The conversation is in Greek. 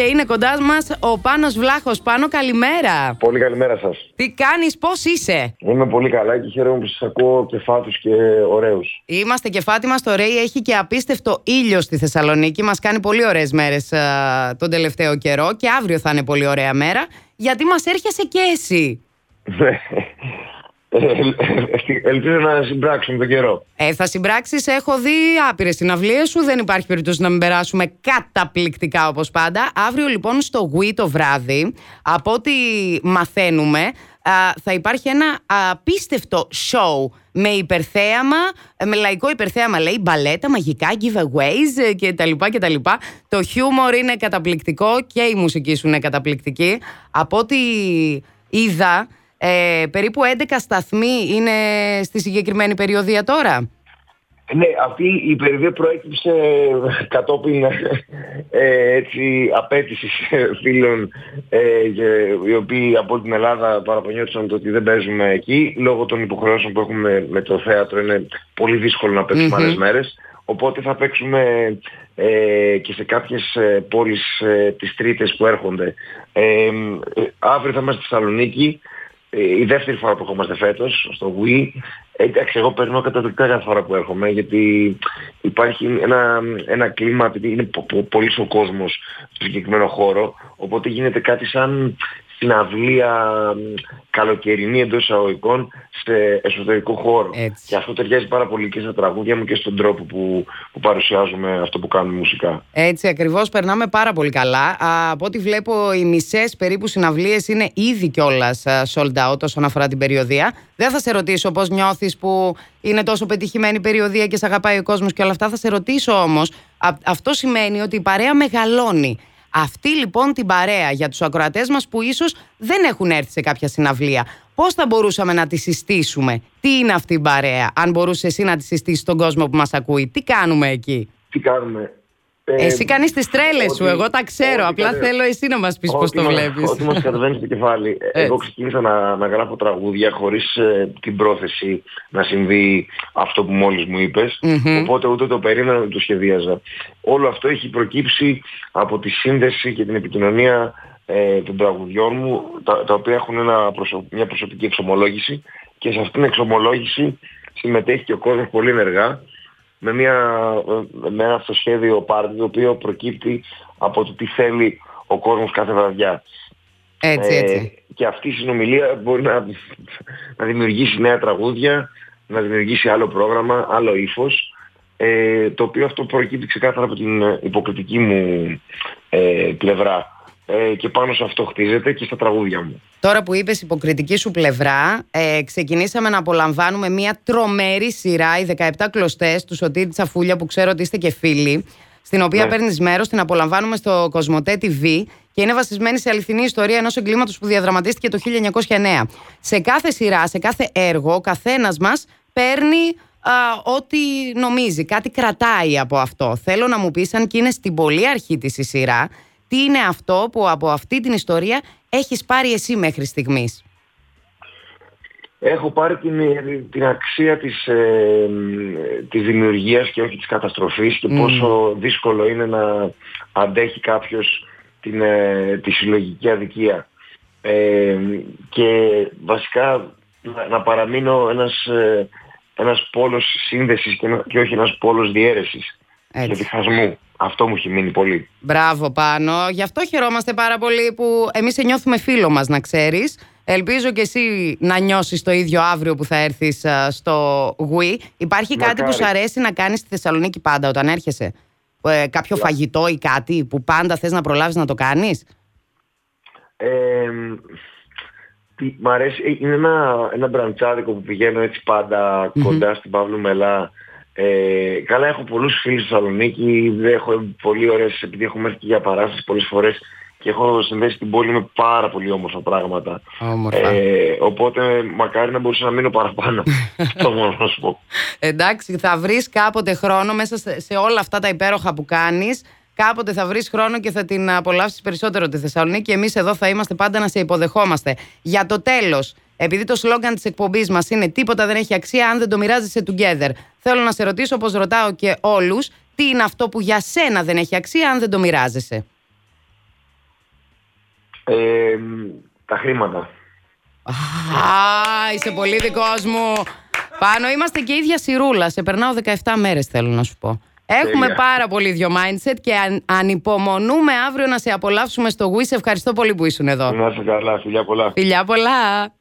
και είναι κοντά μας ο Πάνος Βλάχος. Πάνο, καλημέρα. Πολύ καλημέρα σας. Τι κάνεις, πώς είσαι; Είμαι πολύ καλά και χαίρομαι που σας ακούω κεφάτου και ωραίους. Είμαστε κεφάτι μας. Το Ρέι έχει και απίστευτο ήλιο στη Θεσσαλονίκη. Μας κάνει πολύ ωραίες μέρες τον τελευταίο καιρό και αύριο θα είναι πολύ ωραία μέρα. Γιατί μας έρχεσαι και εσύ. Ναι. Ελπίζω να συμπράξουμε τον καιρό. Ε, θα συμπράξεις. Έχω δει άπειρες συναυλίες σου. Δεν υπάρχει περίπτωση να μην περάσουμε καταπληκτικά όπως πάντα. Αύριο λοιπόν στο Wii το βράδυ, από ό,τι μαθαίνουμε, θα υπάρχει ένα απίστευτο show με υπερθέαμα, με λαϊκό υπερθέαμα λέει, μπαλέτα, μαγικά, giveaways κτλ. Το χιούμορ είναι καταπληκτικό και η μουσική σου είναι καταπληκτική. Από ό,τι είδα, ε, περίπου 11 σταθμοί είναι στη συγκεκριμένη περιοδία τώρα; Ναι, αυτή η περιοδία προέκυψε κατόπιν ε, έτσι, απέτησης φίλων ε, οι οποίοι από την Ελλάδα παραπονιόντουσαν το ότι δεν παίζουμε εκεί λόγω των υποχρεώσεων που έχουμε με το θέατρο είναι πολύ δύσκολο να παίξουμε mm-hmm. άλλες μέρες οπότε θα παίξουμε ε, και σε κάποιες ε, πόλεις ε, τις τρίτες που έρχονται αύριο θα είμαστε στη Θεσσαλονίκη ε, η δεύτερη φορά που ερχόμαστε φέτος στο Wii. Εντάξει, εγώ περνώ καταδεικτά κάθε φορά που έρχομαι γιατί υπάρχει ένα, ένα κλίμα, επειδή είναι πολύ ο κόσμος στο συγκεκριμένο χώρο, οπότε γίνεται κάτι σαν συναυλία καλοκαιρινή εντός εισαγωγικών σε εσωτερικό χώρο. Έτσι. Και αυτό ταιριάζει πάρα πολύ και στα τραγούδια μου και στον τρόπο που, που παρουσιάζουμε αυτό που κάνουμε μουσικά. Έτσι ακριβώς περνάμε πάρα πολύ καλά. από ό,τι βλέπω οι μισές περίπου συναυλίες είναι ήδη κιόλας sold out όσον αφορά την περιοδία. Δεν θα σε ρωτήσω πώς νιώθεις που είναι τόσο πετυχημένη η περιοδία και σε αγαπάει ο κόσμος και όλα αυτά. Θα σε ρωτήσω όμως, αυτό σημαίνει ότι η παρέα μεγαλώνει. Αυτή λοιπόν την παρέα για τους ακροατές μας που ίσως δεν έχουν έρθει σε κάποια συναυλία. Πώς θα μπορούσαμε να τη συστήσουμε, τι είναι αυτή η παρέα, αν μπορούσες εσύ να τη συστήσεις στον κόσμο που μας ακούει, τι κάνουμε εκεί; Τι κάνουμε; Ε, εσύ κάνεις τις τρέλες σου, εγώ τα ξέρω. Απλά θέλω εσύ να μας πεις πώς το βλέπεις. Ό,τι μας κατεβαίνεις στο κεφάλι. εγώ ξεκίνησα να, να γράφω τραγούδια χωρίς ε, την πρόθεση να συμβεί αυτό που μόλις μου ειπε Οπότε ούτε το περίμενα ούτε το σχεδίαζα. Όλο αυτό έχει προκύψει από τη σύνδεση και την επικοινωνία ε, των τραγουδιών μου, τα, τα οποία έχουν ένα μια προσωπική εξομολόγηση και σε αυτήν την εξομολόγηση συμμετέχει και ο κόσμος πολύ ενεργά με, μια, με ένα αυτοσχέδιο πάρτι το οποίο προκύπτει από το τι θέλει ο κόσμος κάθε βραδιά. Έτσι, έτσι. Ε, και αυτή η συνομιλία μπορεί να, να δημιουργήσει νέα τραγούδια, να δημιουργήσει άλλο πρόγραμμα, άλλο ύφος, ε, το οποίο αυτό προκύπτει ξεκάθαρα από την υποκριτική μου ε, πλευρά. Ε, και πάνω σε αυτό χτίζεται και στα τραγούδια μου. Τώρα που είπες υποκριτική σου πλευρά, ε, ξεκινήσαμε να απολαμβάνουμε μια τρομερή σειρά, οι 17 κλωστές του Σωτήρη Τσαφούλια που ξέρω ότι είστε και φίλοι, στην οποία ναι. παίρνεις μέρος, την απολαμβάνουμε στο Κοσμοτέ TV και είναι βασισμένη σε αληθινή ιστορία ενός εγκλήματος που διαδραματίστηκε το 1909. Σε κάθε σειρά, σε κάθε έργο, ο καθένας μας παίρνει α, ό,τι νομίζει, κάτι κρατάει από αυτό. Θέλω να μου πεις αν και είναι στην πολύ αρχή της η σειρά, τι είναι αυτό που από αυτή την ιστορία έχεις πάρει εσύ μέχρι στιγμής; Έχω πάρει την, την αξία της, ε, της δημιουργίας και όχι της καταστροφής και πόσο δύσκολο είναι να αντέχει κάποιος την, ε, τη συλλογική αδικία. Ε, και βασικά να, να παραμείνω ένας, ε, ένας πόλος σύνδεσης και, και όχι ένας πόλος διαίρεσης και διχασμού. Αυτό μου έχει μείνει πολύ. Μπράβο πάνω. Γι' αυτό χαιρόμαστε πάρα πολύ που εμείς σε νιώθουμε φίλο μας να ξέρεις. Ελπίζω και εσύ να νιώσεις το ίδιο αύριο που θα έρθεις στο Wii. Υπάρχει κάτι που σου αρέσει να κάνεις στη Θεσσαλονίκη πάντα όταν έρχεσαι; Ε, κάποιο φαγητό ή κάτι που πάντα θες να προλάβεις να το κάνεις; Ε, τι, μ' αρέσει, ε, είναι ένα, ένα μπραντσάδικο που πηγαίνω έτσι κοντά στην Παύλου Μελά ε, καλά έχω πολλούς φίλους στη Θεσσαλονίκη, έχω πολύ ωραίες, επειδή έχουμε έρθει για παράσταση πολλές φορές και έχω συνδέσει την πόλη με πάρα πολύ όμορφα πράγματα. Ε, οπότε μακάρι να μπορούσα να μείνω παραπάνω. Αυτό μόνο να σου πω. Εντάξει, θα βρεις κάποτε χρόνο μέσα σε όλα αυτά τα υπέροχα που κάνεις. Κάποτε θα βρεις χρόνο και θα την απολαύσεις περισσότερο τη Θεσσαλονίκη. Εμείς εδώ θα είμαστε πάντα να σε υποδεχόμαστε. Για το τέλος, επειδή το σλόγκαν της εκπομπής μας είναι Τίποτα δεν έχει αξία αν δεν το μοιράζεσαι together. Θέλω να σε ρωτήσω, όπως ρωτάω και όλους, τι είναι αυτό που για σένα δεν έχει αξία αν δεν το μοιράζεσαι; Ε, τα χρήματα. Α, είσαι πολύ δικός μου. Πάνω είμαστε και ίδια σειρούλα. Σε περνάω 17 μέρες θέλω να σου πω. Έχουμε Τέλεια. πάρα πολύ ίδιο mindset και αν, ανυπομονούμε αύριο να σε απολαύσουμε στο Wish. Ευχαριστώ πολύ που ήσουν εδώ. Να είσαι καλά, φιλιά πολλά. Φιλιά πολλά.